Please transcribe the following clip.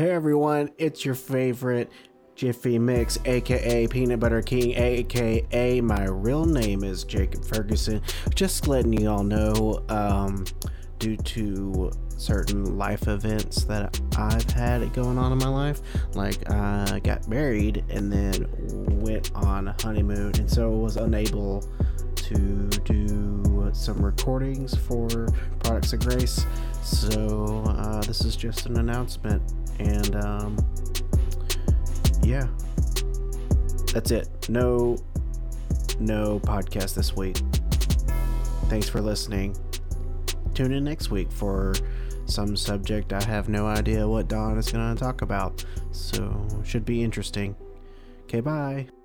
Hey everyone, it's your favorite Jiffy Mix, aka Peanut Butter King, aka my real name is Jacob Ferguson. Just letting you all know, um, due to certain life events that I've had going on in my life, like I got married and then went on a honeymoon, and so was unable to do some recordings for Products of Grace. So uh, this is just an announcement, and um, yeah, that's it. No, no podcast this week. Thanks for listening. Tune in next week for some subject I have no idea what Don is going to talk about. So should be interesting. Okay, bye.